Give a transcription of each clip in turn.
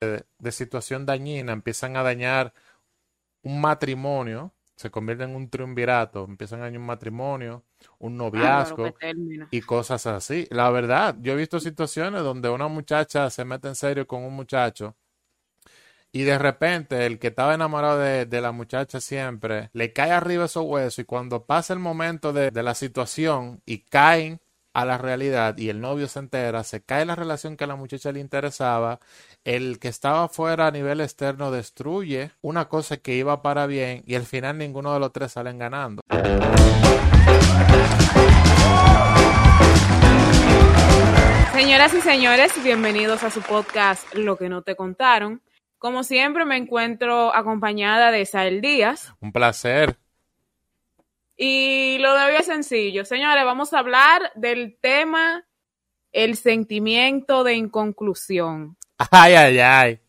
de situación dañina empiezan a dañar un matrimonio, se convierten en un triunvirato, empiezan a dañar un matrimonio, un noviazgo y cosas así. La verdad, yo he visto situaciones donde una muchacha se mete en serio con un muchacho y de repente el que estaba enamorado de, la muchacha siempre le cae arriba esos huesos y cuando pasa el momento de, de la situación y caen a la realidad y el novio se entera, se cae la relación que a la muchacha le interesaba, el que estaba fuera a nivel externo destruye una cosa que iba para bien y al final ninguno de los tres salen ganando. Señoras y señores, bienvenidos a su podcast Lo que no te contaron. Como siempre me encuentro acompañada de Sael Díaz. Un placer. Y lo de hoy es sencillo. Señores, vamos a hablar del tema el sentimiento de inconclusión. Ay, ay, ay.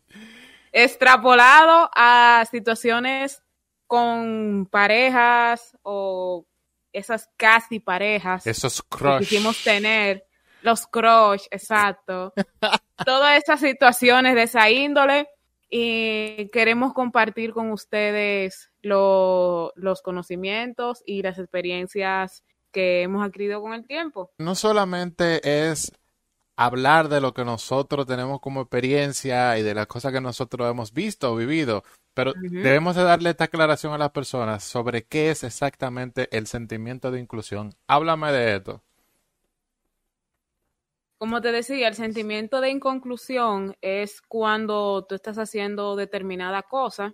Extrapolado a situaciones con parejas o esas casi parejas. Esos crush. Que quisimos tener. Los crush, exacto. Todas esas situaciones de esa índole y queremos compartir con ustedes los conocimientos y las experiencias que hemos adquirido con el tiempo. No solamente es hablar de lo que nosotros tenemos como experiencia y de las cosas que nosotros hemos visto o vivido, pero debemos de darle esta aclaración a las personas sobre qué es exactamente el sentimiento de inclusión. Háblame de esto. Como te decía, el sentimiento de inconclusión es cuando tú estás haciendo determinada cosa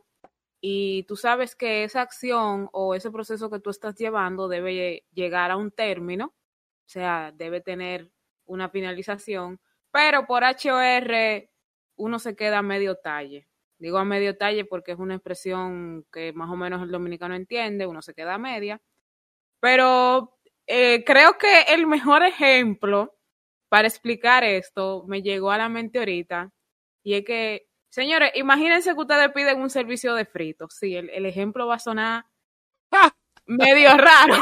y tú sabes que esa acción o ese proceso que tú estás llevando debe llegar a un término, o sea, debe tener una finalización, pero por HOR uno se queda a medio talle. Digo a medio talle porque es una expresión que más o menos el dominicano entiende, uno se queda a media. Pero eh, creo que el mejor ejemplo para explicar esto me llegó a la mente ahorita y es que, señores, imagínense que ustedes piden un servicio de fritos. Sí, el, ejemplo va a sonar medio raro,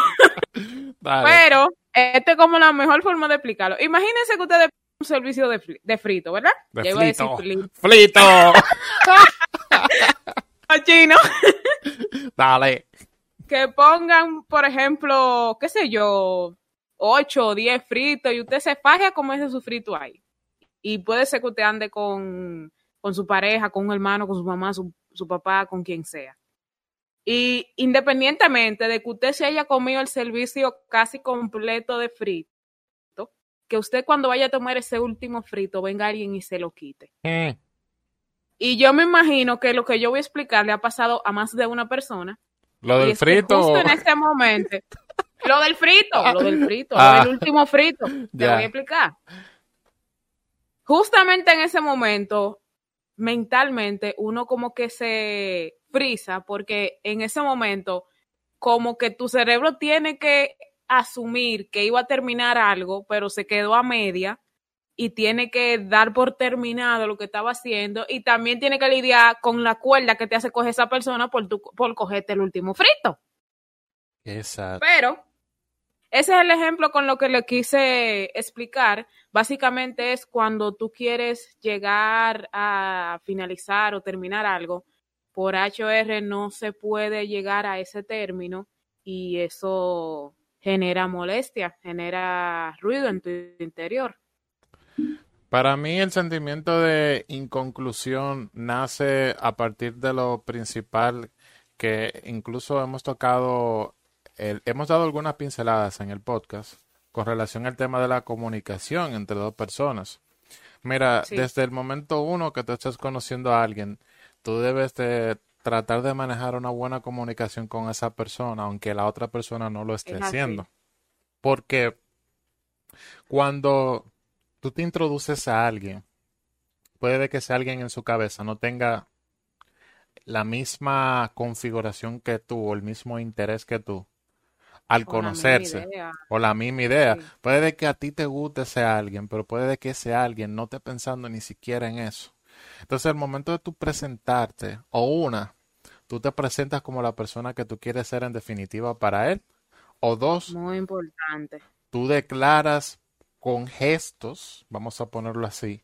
pero este es como la mejor forma de explicarlo. Imagínense que ustedes piden un servicio de, de frito, ¿verdad? De frito. frito. chino. Dale. Que pongan, por ejemplo, qué sé yo, 8 o 10 fritos y usted se faje a comerse su frito ahí. Y puede ser que usted ande con, su pareja, con un hermano, con su mamá, su, su papá, con quien sea. Y independientemente de que usted se haya comido el servicio casi completo de frito, que usted cuando vaya a tomar ese último frito venga alguien y se lo quite. Mm. Y yo me imagino que lo que yo voy a explicar le ha pasado a más de una persona. Lo del frito. justo en este momento, lo del frito, lo del frito, lo del ah. último frito. Te voy a explicar. Justamente en ese momento, mentalmente, uno como que se frisa porque en ese momento, como que tu cerebro tiene que asumir que iba a terminar algo, pero se quedó a media y tiene que dar por terminado lo que estaba haciendo y también tiene que lidiar con la cuerda que te hace coger esa persona por, tu, por cogerte el último frito. Exacto. Pero ese es el ejemplo con lo que le quise explicar. Básicamente es cuando tú quieres llegar a finalizar o terminar algo, por HOR no se puede llegar a ese término y eso genera molestia, genera ruido en tu interior. Para mí el sentimiento de inconclusión nace a partir de lo principal que incluso hemos tocado hemos dado algunas pinceladas en el podcast con relación al tema de la comunicación entre dos personas. Mira, desde el momento uno que tú estás conociendo a alguien, tú debes de tratar de manejar una buena comunicación con esa persona, aunque la otra persona no lo esté haciendo. Porque cuando tú te introduces a alguien, puede que ese alguien en su cabeza no tenga la misma configuración que tú o el mismo interés que tú al conocerse o la misma idea. Puede que a ti te guste ese alguien, pero puede que ese alguien no esté pensando ni siquiera en eso. Entonces, el momento de tú presentarte, o una, tú te presentas como la persona que tú quieres ser en definitiva para él, o dos, muy importante. Tú declaras con gestos, vamos a ponerlo así,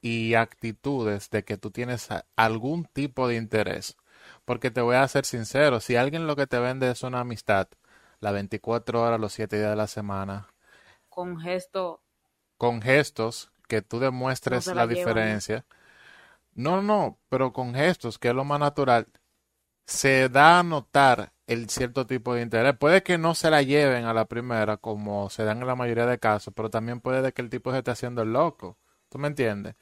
y actitudes de que tú tienes algún tipo de interés. Porque te voy a ser sincero, si alguien lo que te vende es una amistad, las 24 horas, los 7 días de la semana. Con gesto. Con gestos que tú demuestres la, diferencia. No, no, pero con gestos, que es lo más natural, se da a notar el cierto tipo de interés. Puede que no se la lleven a la primera, como se dan en la mayoría de casos, pero también puede que el tipo se esté haciendo el loco. ¿Tú me entiendes?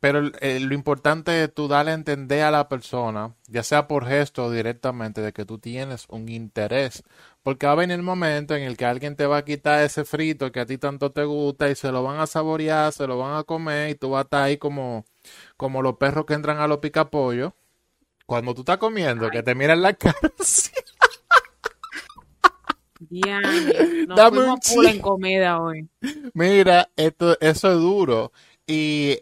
Pero lo importante es tú darle a entender a la persona, ya sea por gesto o directamente, de que tú tienes un interés. Porque va a venir el momento en el que alguien te va a quitar ese frito que a ti tanto te gusta y se lo van a saborear, se lo van a comer y tú vas a estar ahí como, como los perros que entran a los picapollos. Cuando tú estás comiendo, que te miran la cara así. Dame un en comida hoy. Mira, esto, eso es duro. Y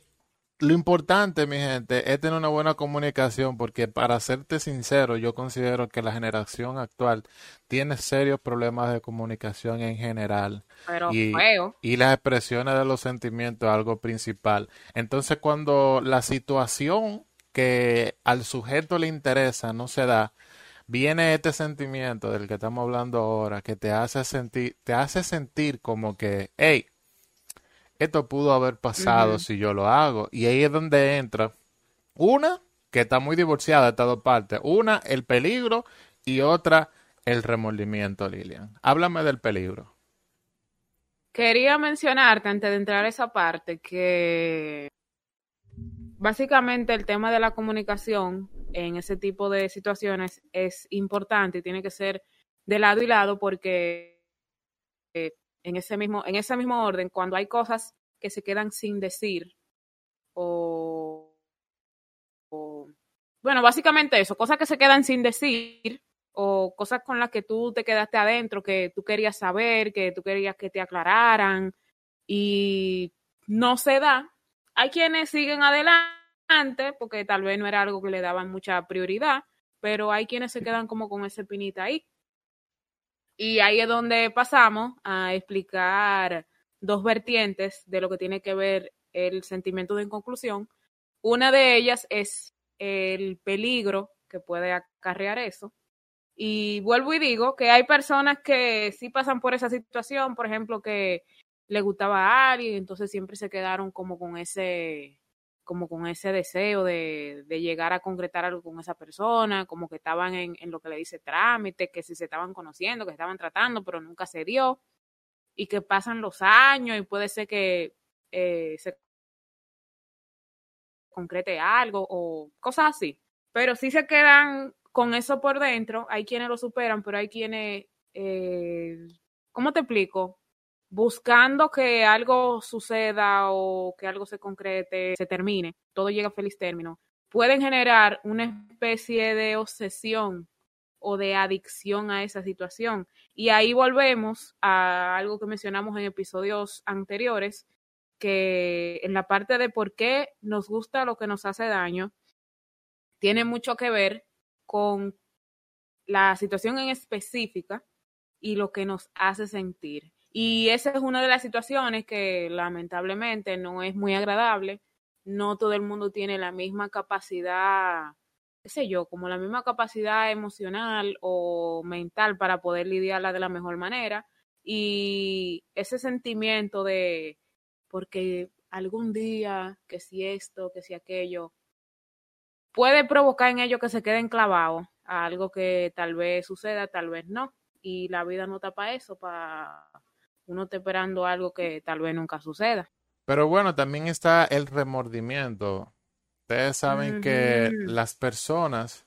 lo importante, mi gente, es tener una buena comunicación, porque para serte sincero, yo considero que la generación actual tiene serios problemas de comunicación en general. Pero y, feo. y las expresiones de los sentimientos es algo principal. Entonces, cuando la situación que al sujeto le interesa no se da, viene este sentimiento del que estamos hablando ahora, que te hace sentir, te hace sentir como que, hey, esto pudo haber pasado si yo lo hago. Y ahí es donde entra una, que está muy divorciada de estas dos partes. Una, el peligro y otra, el remordimiento, Lilian. Háblame del peligro. Quería mencionarte antes de entrar a esa parte que básicamente el tema de la comunicación en ese tipo de situaciones es importante y tiene que ser de lado y lado porque eh, en ese mismo, en ese mismo orden, cuando hay cosas que se quedan sin decir, o, bueno, básicamente eso, cosas que se quedan sin decir, o cosas con las que tú te quedaste adentro, que tú querías saber, que tú querías que te aclararan, y no se da. Hay quienes siguen adelante, porque tal vez no era algo que le daban mucha prioridad, pero hay quienes se quedan como con ese pinita ahí. Y ahí es donde pasamos a explicar dos vertientes de lo que tiene que ver el sentimiento de inconclusión. Una de ellas es el peligro que puede acarrear eso. Y vuelvo y digo que hay personas que sí pasan por esa situación, por ejemplo, que le gustaba a alguien, entonces siempre se quedaron como con ese, como con ese deseo de, de, llegar a concretar algo con esa persona, como que estaban en, en, lo que le dice trámite, que si se estaban conociendo, que estaban tratando, pero nunca se dio, y que pasan los años y puede ser que eh, se concrete algo o cosas así. Pero sí se quedan con eso por dentro, hay quienes lo superan, pero hay quienes, eh, ¿cómo te explico? Buscando que algo suceda o que algo se concrete, se termine, todo llega a feliz término, pueden generar una especie de obsesión o de adicción a esa situación. Y ahí volvemos a algo que mencionamos en episodios anteriores, que en la parte de por qué nos gusta lo que nos hace daño, tiene mucho que ver con la situación en específica y lo que nos hace sentir. Y esa es una de las situaciones que lamentablemente no es muy agradable. No todo el mundo tiene la misma capacidad, qué sé yo, como la misma capacidad emocional o mental para poder lidiarla de la mejor manera. Y ese sentimiento de, porque algún día, que si esto, que si aquello, puede provocar en ellos que se queden clavados a algo que tal vez suceda, tal vez no. Y la vida no está para eso, para uno está esperando algo que tal vez nunca suceda. Pero bueno, también está el remordimiento. Ustedes saben que las personas,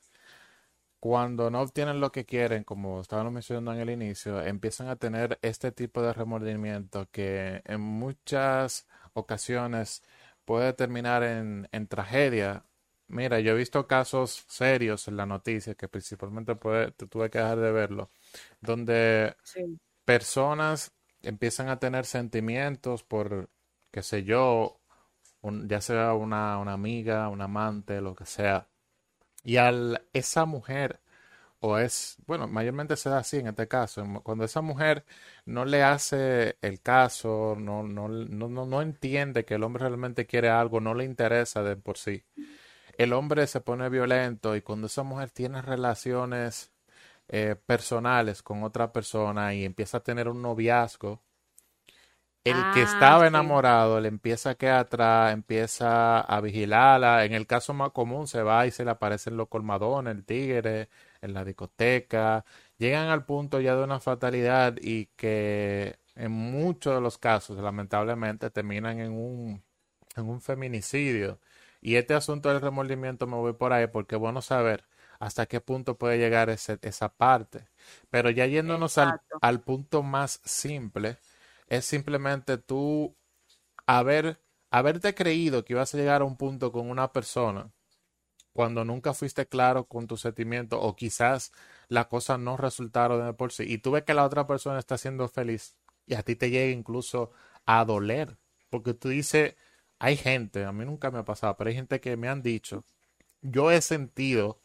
cuando no obtienen lo que quieren, como estábamos mencionando en el inicio, empiezan a tener este tipo de remordimiento que en muchas ocasiones puede terminar en, en tragedia. Mira, yo he visto casos serios en la noticia, que principalmente puede, tuve que dejar de verlo, donde personas empiezan a tener sentimientos por, qué sé yo, ya sea una, una amiga, un amante, lo que sea. Y al esa mujer o es, bueno, mayormente se da así en este caso, cuando esa mujer no le hace el caso, no, no, no, no entiende que el hombre realmente quiere algo, no le interesa de por sí, el hombre se pone violento y cuando esa mujer tiene relaciones eh, personales con otra persona y empieza a tener un noviazgo, el que ah, estaba enamorado le empieza a quedar atrás, empieza a vigilarla. En el caso más común se va y se le aparecen los colmadones, el tigre, en la discoteca. Llegan al punto ya de una fatalidad y que en muchos de los casos, lamentablemente, terminan en un, en un feminicidio. Y este asunto del remordimiento me voy por ahí porque es bueno saber hasta qué punto puede llegar ese, esa parte. Pero ya yéndonos al, al punto más simple, es simplemente tú haber, haberte creído que ibas a llegar a un punto con una persona cuando nunca fuiste claro con tu sentimiento o quizás las cosas no resultaron de por sí y tú ves que la otra persona está siendo feliz y a ti te llega incluso a doler porque tú dices hay gente, a mí nunca me ha pasado, pero hay gente que me han dicho, yo he sentido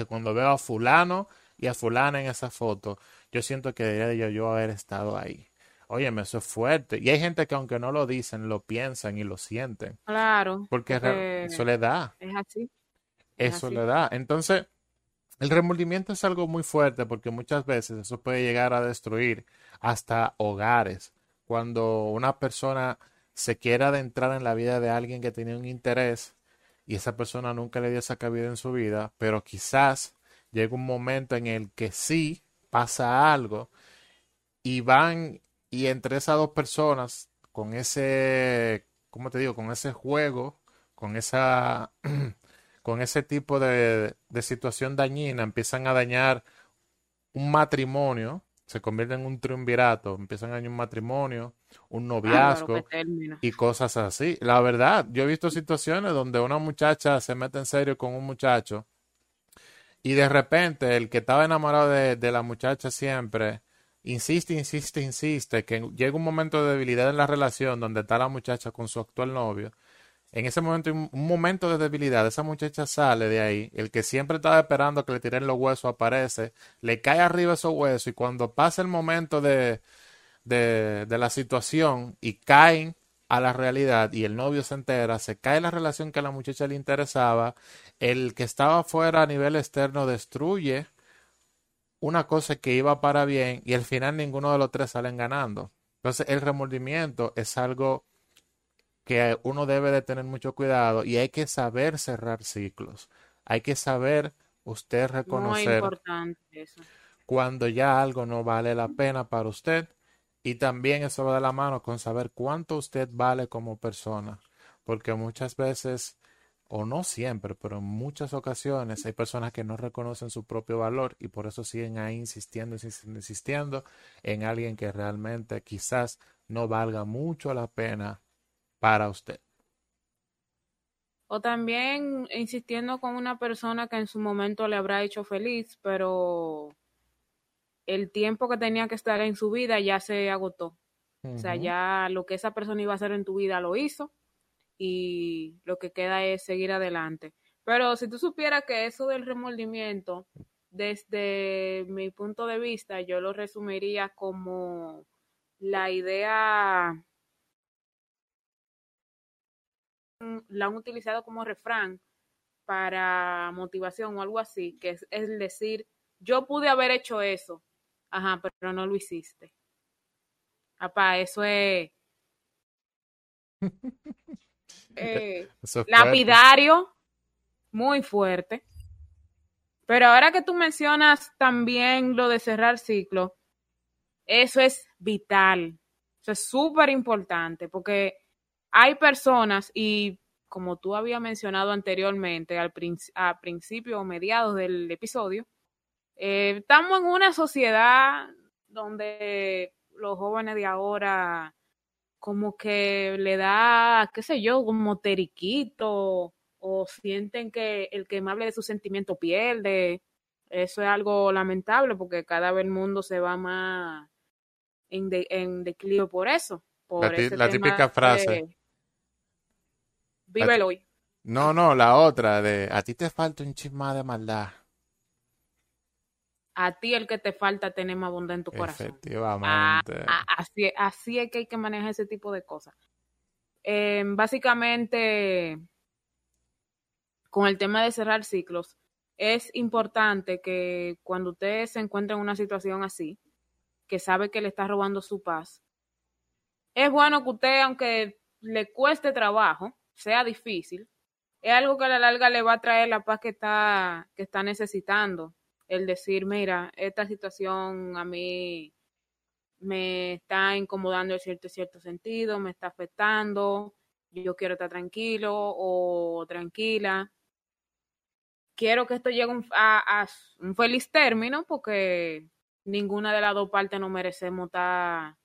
que cuando veo a fulano y a fulana en esa foto, yo siento que debería yo haber estado ahí. Óyeme, eso es fuerte. Y hay gente que aunque no lo dicen, lo piensan y lo sienten. Claro. Porque, eso le da. Es así. eso le da. Entonces, el remordimiento es algo muy fuerte porque muchas veces eso puede llegar a destruir hasta hogares. Cuando una persona se quiere adentrar en la vida de alguien que tenía un interés y esa persona nunca le dio esa cabida en su vida, pero quizás llega un momento en el que sí pasa algo y van y entre esas dos personas, con ese, ¿cómo te digo? Con ese juego, con esa, con ese tipo de, de situación dañina, empiezan a dañar un matrimonio, se convierte en un triunvirato, empiezan a un matrimonio, un ah, noviazgo y cosas así. La verdad, yo he visto situaciones donde una muchacha se mete en serio con un muchacho y de repente el que estaba enamorado de, de la muchacha siempre insiste, insiste, insiste, que llega un momento de debilidad en la relación donde está la muchacha con su actual novio. En ese momento, un momento de debilidad, esa muchacha sale de ahí, el que siempre estaba esperando que le tiren los huesos aparece, le cae arriba esos huesos y cuando pasa el momento de, de, de la situación y caen a la realidad y el novio se entera, se cae la relación que a la muchacha le interesaba, el que estaba fuera a nivel externo destruye una cosa que iba para bien y al final ninguno de los tres salen ganando. Entonces el remordimiento es algo que uno debe de tener mucho cuidado y hay que saber cerrar ciclos. Hay que saber usted reconocer cuando ya algo no vale la pena para usted y también eso va de la mano con saber cuánto usted vale como persona, porque muchas veces o no siempre, pero en muchas ocasiones hay personas que no reconocen su propio valor y por eso siguen ahí insistiendo, insistiendo, insistiendo en alguien que realmente quizás no valga mucho la pena para usted. O también insistiendo con una persona que en su momento le habrá hecho feliz, pero el tiempo que tenía que estar en su vida ya se agotó. O sea, ya lo que esa persona iba a hacer en tu vida lo hizo y lo que queda es seguir adelante. Pero si tú supieras que eso del remordimiento, desde mi punto de vista, yo lo resumiría como la idea, la han utilizado como refrán para motivación o algo así, que es, es decir, yo pude haber hecho eso, ajá, pero no lo hiciste. Apá, eso es Eh, lapidario, muy fuerte. Pero ahora que tú mencionas también lo de cerrar ciclo, eso es vital, eso es súper importante, porque hay personas, y como tú habías mencionado anteriormente, al a principio o mediados del episodio, eh, estamos en una sociedad donde los jóvenes de ahora como que le da, qué sé yo, como teriquito o sienten que el que me hable de su sentimiento pierde. Eso es algo lamentable porque cada vez el mundo se va más en, de, en declive por eso. Por la, típica frase. Vive hoy. No, no, la otra de a ti te falta un chisma de maldad. a ti el que te falta tener más bondad en tu corazón. Efectivamente. así, así es que hay que manejar ese tipo de cosas. Em, básicamente, con el tema de cerrar ciclos, es importante que cuando usted se encuentre en una situación así, que sabe que le está robando su paz, es bueno que usted, aunque le cueste trabajo, sea difícil, es algo que a la larga le va a traer la paz que está, que está necesitando. El decir, mira, esta situación a mí me está incomodando en cierto, cierto sentido, me está afectando, yo quiero estar tranquilo o tranquila. Quiero que esto llegue a, un feliz término porque ninguna de las dos partes no merecemos estar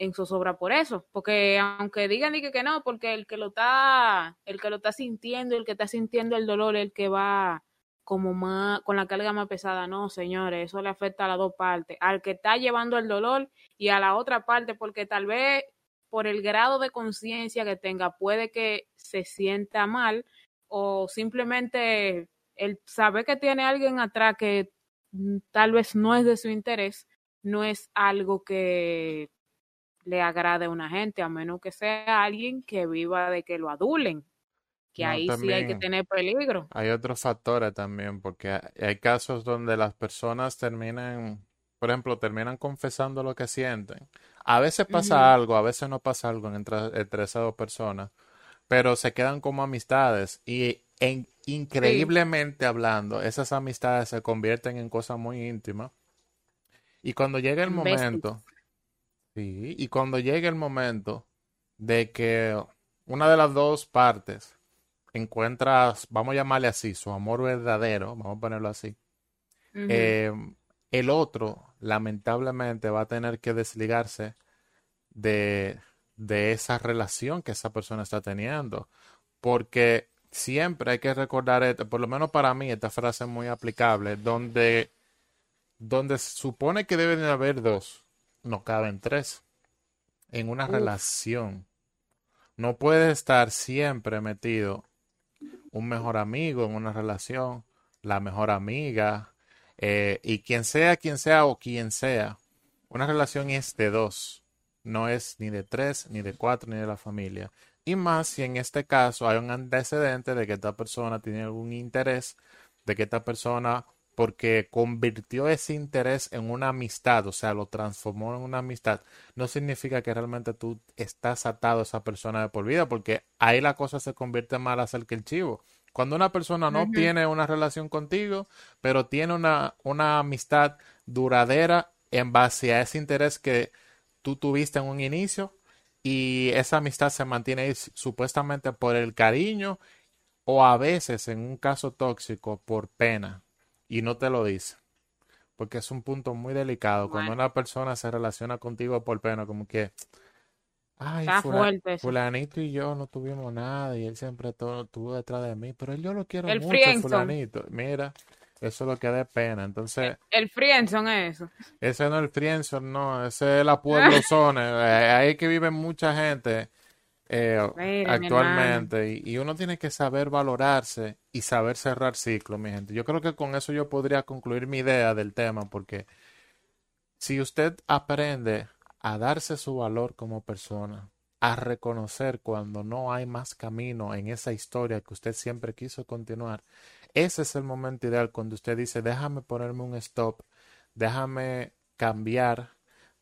en zozobra por eso, porque aunque digan que, que no, porque el que lo está, el que lo está sintiendo, el que está sintiendo el dolor, el que va como más, con la carga más pesada, no, señores, eso le afecta a las dos partes, al que está llevando el dolor y a la otra parte, porque tal vez por el grado de conciencia que tenga puede que se sienta mal o simplemente el saber que tiene alguien atrás que mm, tal vez no es de su interés, no es algo que le agrade a una gente, a menos que sea alguien que viva de que lo adulen, que ahí sí hay que tener peligro. Hay otros factores también, porque hay casos donde las personas terminan, por ejemplo, terminan confesando lo que sienten. A veces pasa algo, a veces no pasa algo entre, entre, esas dos personas, pero se quedan como amistades y en, increíblemente hablando, esas amistades se convierten en cosas muy íntimas. Y cuando llega el momento, Sí, y cuando llegue el momento de que una de las dos partes encuentra, vamos a llamarle así, su amor verdadero, vamos a ponerlo así, eh, el otro lamentablemente va a tener que desligarse de, de esa relación que esa persona está teniendo, porque siempre hay que recordar, esto, por lo menos para mí, esta frase es muy aplicable, donde, donde se supone que deben haber dos no caben tres en una relación. No puede estar siempre metido un mejor amigo en una relación, la mejor amiga, eh, y quien sea, quien sea o quien sea. Una relación es de dos, no es ni de tres, ni de cuatro, ni de la familia. Y más si en este caso hay un antecedente de que esta persona tiene algún interés, de que esta persona porque convirtió ese interés en una amistad, o sea, lo transformó en una amistad, no significa que realmente tú estás atado a esa persona de por vida, porque ahí la cosa se convierte más a hacer que el chivo. Cuando una persona no tiene una relación contigo, pero tiene una, una amistad duradera en base a ese interés que tú tuviste en un inicio y esa amistad se mantiene ahí supuestamente por el cariño o a veces en un caso tóxico por pena y no te lo dice. Porque es un punto muy delicado. Cuando una persona se relaciona contigo por pena, como que, ay, fulanito y yo no tuvimos nada y él siempre todo, estuvo detrás de mí, pero yo lo quiero mucho, fulanito. Mira, eso es lo que da pena. Entonces, el, friendzon es eso. Ese no es el friendzon, no, ese es la pueblo zone. Eh, ahí que vive mucha gente eh, actualmente y, uno tiene que saber valorarse y saber cerrar ciclos, mi gente. Yo creo que con eso yo podría concluir mi idea del tema porque si usted aprende a darse su valor como persona, a reconocer cuando no hay más camino en esa historia que usted siempre quiso continuar, ese es el momento ideal cuando usted dice, déjame ponerme un stop, déjame cambiar,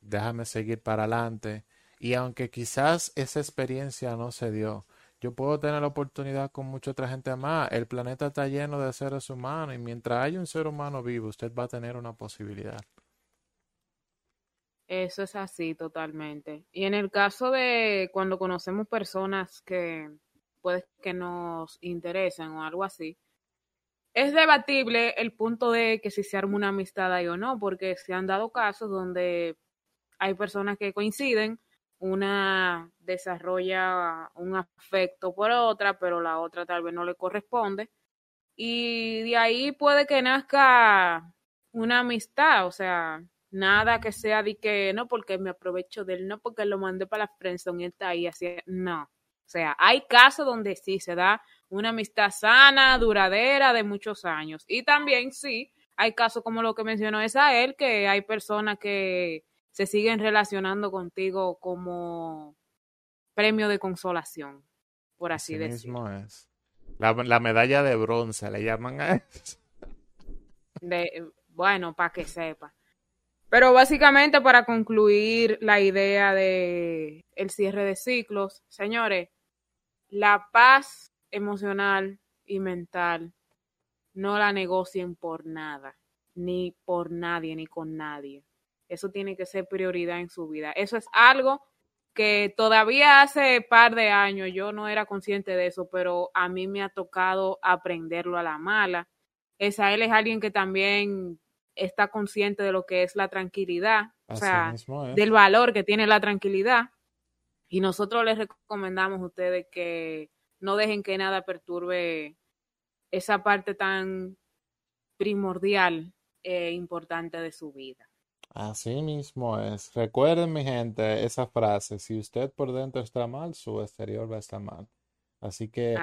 déjame seguir para adelante y aunque quizás esa experiencia no se dio, yo puedo tener la oportunidad con mucha otra gente más. El planeta está lleno de seres humanos y mientras haya un ser humano vivo, usted va a tener una posibilidad. Eso es así totalmente. Y en el caso de cuando conocemos personas que puede que nos interesen o algo así, es debatible el punto de que si se arma una amistad ahí o no, porque se han dado casos donde hay personas que coinciden, una desarrolla un afecto por otra, pero la otra tal vez no le corresponde. Y de ahí puede que nazca una amistad, o sea, nada que sea de que no porque me aprovecho de él, no porque lo mandé para la friendzone y está ahí así, no. O sea, hay casos donde sí se da una amistad sana, duradera, de muchos años. Y también sí, hay casos como lo que mencionó él, que hay personas que se siguen relacionando contigo como premio de consolación, por así, decirlo. mismo es. La, la, medalla de bronce le llaman a eso. De, bueno, para que sepa. Pero básicamente para concluir la idea de el cierre de ciclos, señores, la paz emocional y mental no la negocien por nada, ni por nadie, ni con nadie. Eso tiene que ser prioridad en su vida. Eso es algo que todavía hace par de años yo no era consciente de eso, pero a mí me ha tocado aprenderlo a la mala. Esa él es alguien que también está consciente de lo que es la tranquilidad, o sea, del valor que tiene la tranquilidad. Y nosotros les recomendamos a ustedes que no dejen que nada perturbe esa parte tan primordial e importante de su vida. Así mismo es. Recuerden, mi gente, esa frase, si usted por dentro está mal, su exterior va a estar mal. Así que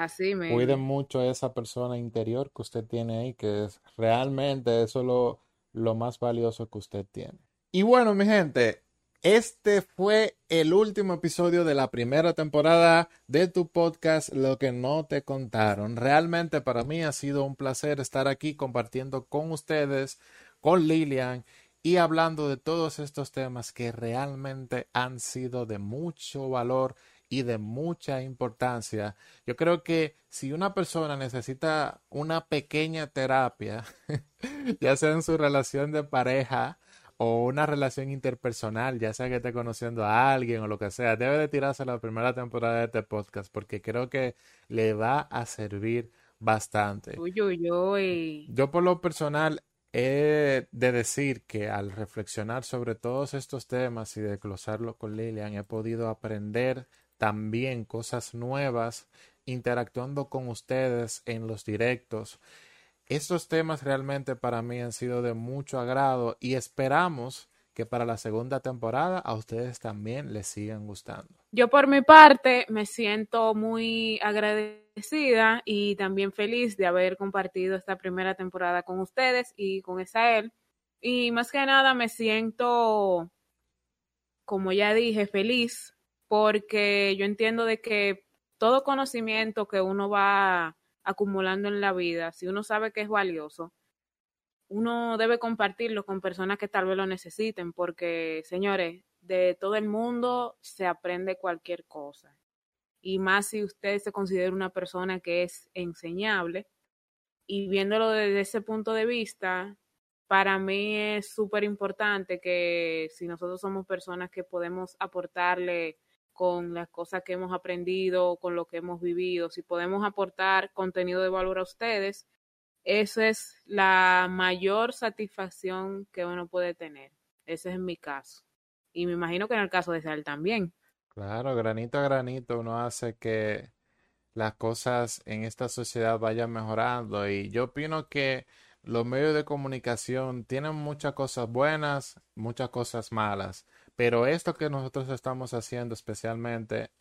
cuiden mucho a esa persona interior que usted tiene ahí, que es realmente eso lo, lo más valioso que usted tiene. Y bueno, mi gente, este fue el último episodio de la primera temporada de tu podcast Lo que no te contaron. Realmente para mí ha sido un placer estar aquí compartiendo con ustedes, con Lilian y hablando de todos estos temas que realmente han sido de mucho valor y de mucha importancia. Yo creo que si una persona necesita una pequeña terapia, ya sea en su relación de pareja, o una relación interpersonal, ya sea que esté conociendo a alguien o lo que sea, debe de tirarse la primera temporada de este podcast porque creo que le va a servir bastante. Uy, uy, uy. Yo por lo personal he de decir que al reflexionar sobre todos estos temas y desglosarlo con Lilian he podido aprender también cosas nuevas interactuando con ustedes en los directos. Estos temas realmente para mí han sido de mucho agrado y esperamos que para la segunda temporada a ustedes también les sigan gustando. Yo por mi parte me siento muy agradecida y también feliz de haber compartido esta primera temporada con ustedes y con Esael. Y más que nada me siento, como ya dije, feliz porque yo entiendo de que todo conocimiento que uno va acumulando en la vida, si uno sabe que es valioso, uno debe compartirlo con personas que tal vez lo necesiten, porque, señores, de todo el mundo se aprende cualquier cosa. Y más si usted se considera una persona que es enseñable. Y viéndolo desde ese punto de vista, para mí es súper importante que si nosotros somos personas que podemos aportarle con las cosas que hemos aprendido, con lo que hemos vivido, si podemos aportar contenido de valor a ustedes, esa es la mayor satisfacción que uno puede tener. Ese es mi caso. Y me imagino que en el caso de Sal también. Claro, granito a granito uno hace que las cosas en esta sociedad vayan mejorando. Y yo opino que los medios de comunicación tienen muchas cosas buenas, muchas cosas malas. Pero esto que nosotros estamos haciendo especialmente,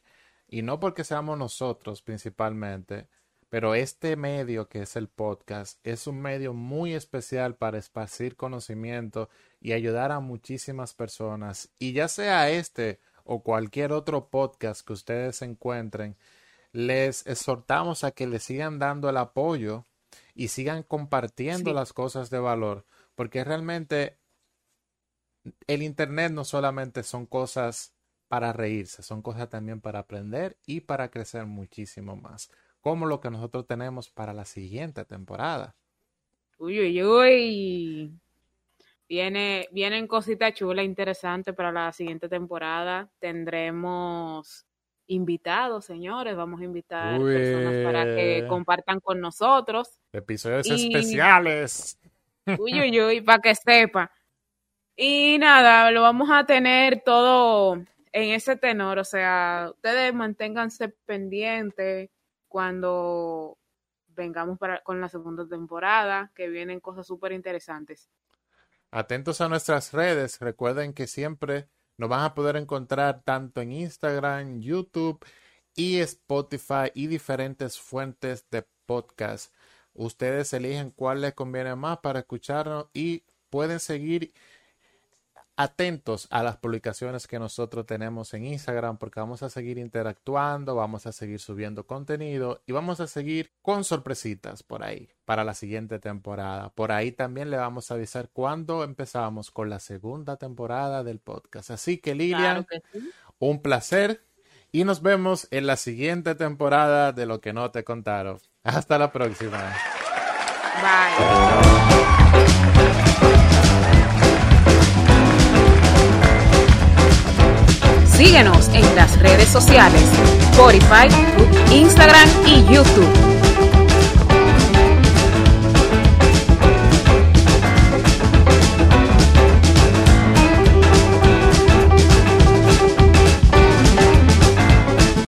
y no porque seamos nosotros principalmente, pero este medio que es el podcast es un medio muy especial para esparcir conocimiento y ayudar a muchísimas personas. Y ya sea este o cualquier otro podcast que ustedes encuentren, les exhortamos a que le sigan dando el apoyo y sigan compartiendo las cosas de valor, porque realmente el Internet no solamente son cosas para reírse, son cosas también para aprender y para crecer muchísimo más, como lo que nosotros tenemos para la siguiente temporada. Uy, uy, uy. Viene, vienen cositas chulas, interesantes para la siguiente temporada. Tendremos invitados, señores. Vamos a invitar personas para que compartan con nosotros. Episodios especiales. Uy, uy, uy, para que sepa. Y nada, lo vamos a tener todo en ese tenor, o sea, ustedes manténganse pendientes cuando vengamos para, con la segunda temporada, que vienen cosas súper interesantes. Atentos a nuestras redes, recuerden que siempre nos van a poder encontrar tanto en Instagram, YouTube y Spotify y diferentes fuentes de podcast Ustedes eligen cuál les conviene más para escucharnos y pueden seguir atentos a las publicaciones que nosotros tenemos en Instagram porque vamos a seguir interactuando, vamos a seguir subiendo contenido y vamos a seguir con sorpresitas por ahí para la siguiente temporada. Por ahí también le vamos a avisar cuándo empezamos con la segunda temporada del podcast. Así que Lilian, un placer y nos vemos en la siguiente temporada de Lo que no te contaron. Hasta la próxima. Bye. Síguenos en las redes sociales, Spotify, Instagram y YouTube.